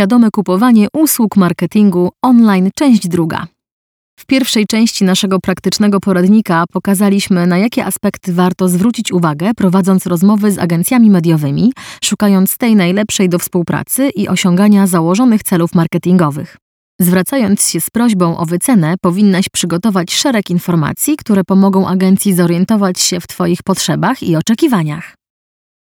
Świadome kupowanie usług marketingu online, część druga. W pierwszej części naszego praktycznego poradnika pokazaliśmy, na jakie aspekty warto zwrócić uwagę, prowadząc rozmowy z agencjami mediowymi, szukając tej najlepszej do współpracy i osiągania założonych celów marketingowych. Zwracając się z prośbą o wycenę, powinnaś przygotować szereg informacji, które pomogą agencji zorientować się w Twoich potrzebach i oczekiwaniach.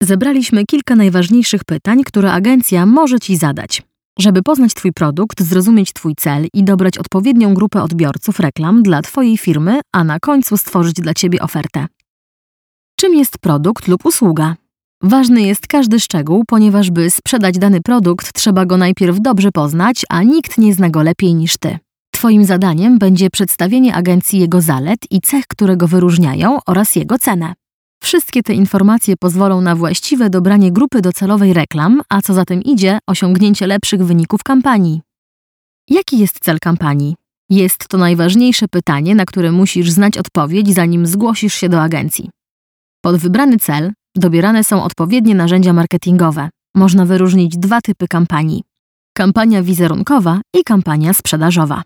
Zebraliśmy kilka najważniejszych pytań, które agencja może Ci zadać. Żeby poznać Twój produkt, zrozumieć Twój cel i dobrać odpowiednią grupę odbiorców reklam dla Twojej firmy, a na końcu stworzyć dla Ciebie ofertę. Czym jest produkt lub usługa? Ważny jest każdy szczegół, ponieważ by sprzedać dany produkt, trzeba go najpierw dobrze poznać, a nikt nie zna go lepiej niż Ty. Twoim zadaniem będzie przedstawienie agencji jego zalet i cech, które go wyróżniają oraz jego cenę. Wszystkie te informacje pozwolą na właściwe dobranie grupy docelowej reklam, a co za tym idzie, osiągnięcie lepszych wyników kampanii. Jaki jest cel kampanii? Jest to najważniejsze pytanie, na które musisz znać odpowiedź, zanim zgłosisz się do agencji. Pod wybrany cel dobierane są odpowiednie narzędzia marketingowe. Można wyróżnić dwa typy kampanii: kampania wizerunkowa i kampania sprzedażowa.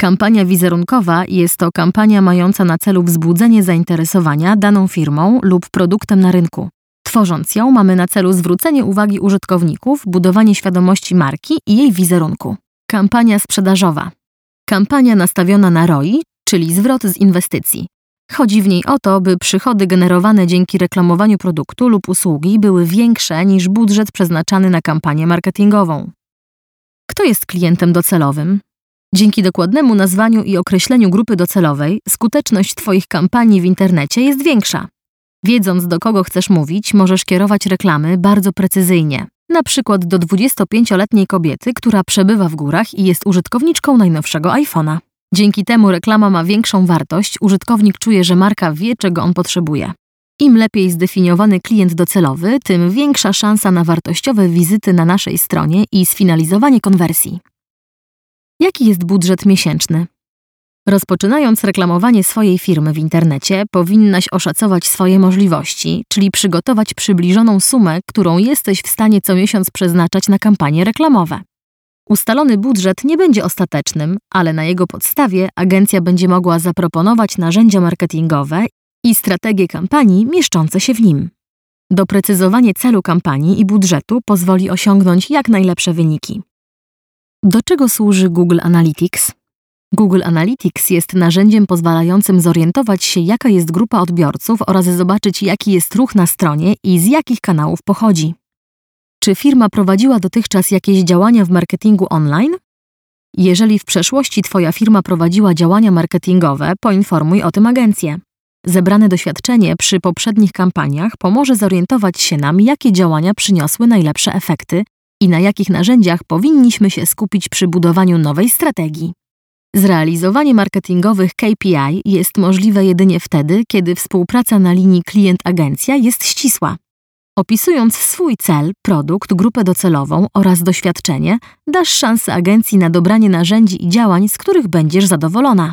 Kampania wizerunkowa jest to kampania mająca na celu wzbudzenie zainteresowania daną firmą lub produktem na rynku. Tworząc ją, mamy na celu zwrócenie uwagi użytkowników, budowanie świadomości marki i jej wizerunku. Kampania sprzedażowa. Kampania nastawiona na ROI, czyli zwrot z inwestycji. Chodzi w niej o to, by przychody generowane dzięki reklamowaniu produktu lub usługi były większe niż budżet przeznaczany na kampanię marketingową. Kto jest klientem docelowym? Dzięki dokładnemu nazwaniu i określeniu grupy docelowej, skuteczność Twoich kampanii w internecie jest większa. Wiedząc, do kogo chcesz mówić, możesz kierować reklamy bardzo precyzyjnie. Na przykład do 25-letniej kobiety, która przebywa w górach i jest użytkowniczką najnowszego iPhone'a. Dzięki temu reklama ma większą wartość, użytkownik czuje, że marka wie, czego on potrzebuje. Im lepiej zdefiniowany klient docelowy, tym większa szansa na wartościowe wizyty na naszej stronie i sfinalizowanie konwersji. Jaki jest budżet miesięczny? Rozpoczynając reklamowanie swojej firmy w internecie, powinnaś oszacować swoje możliwości, czyli przygotować przybliżoną sumę, którą jesteś w stanie co miesiąc przeznaczać na kampanie reklamowe. Ustalony budżet nie będzie ostatecznym, ale na jego podstawie agencja będzie mogła zaproponować narzędzia marketingowe i strategie kampanii mieszczące się w nim. Doprecyzowanie celu kampanii i budżetu pozwoli osiągnąć jak najlepsze wyniki. Do czego służy Google Analytics? Google Analytics jest narzędziem pozwalającym zorientować się, jaka jest grupa odbiorców oraz zobaczyć, jaki jest ruch na stronie i z jakich kanałów pochodzi. Czy firma prowadziła dotychczas jakieś działania w marketingu online? Jeżeli w przeszłości Twoja firma prowadziła działania marketingowe, poinformuj o tym agencję. Zebrane doświadczenie przy poprzednich kampaniach pomoże zorientować się nam, jakie działania przyniosły najlepsze efekty i na jakich narzędziach powinniśmy się skupić przy budowaniu nowej strategii. Zrealizowanie marketingowych KPI jest możliwe jedynie wtedy, kiedy współpraca na linii klient-agencja jest ścisła. Opisując swój cel, produkt, grupę docelową oraz doświadczenie, dasz szansę agencji na dobranie narzędzi i działań, z których będziesz zadowolona.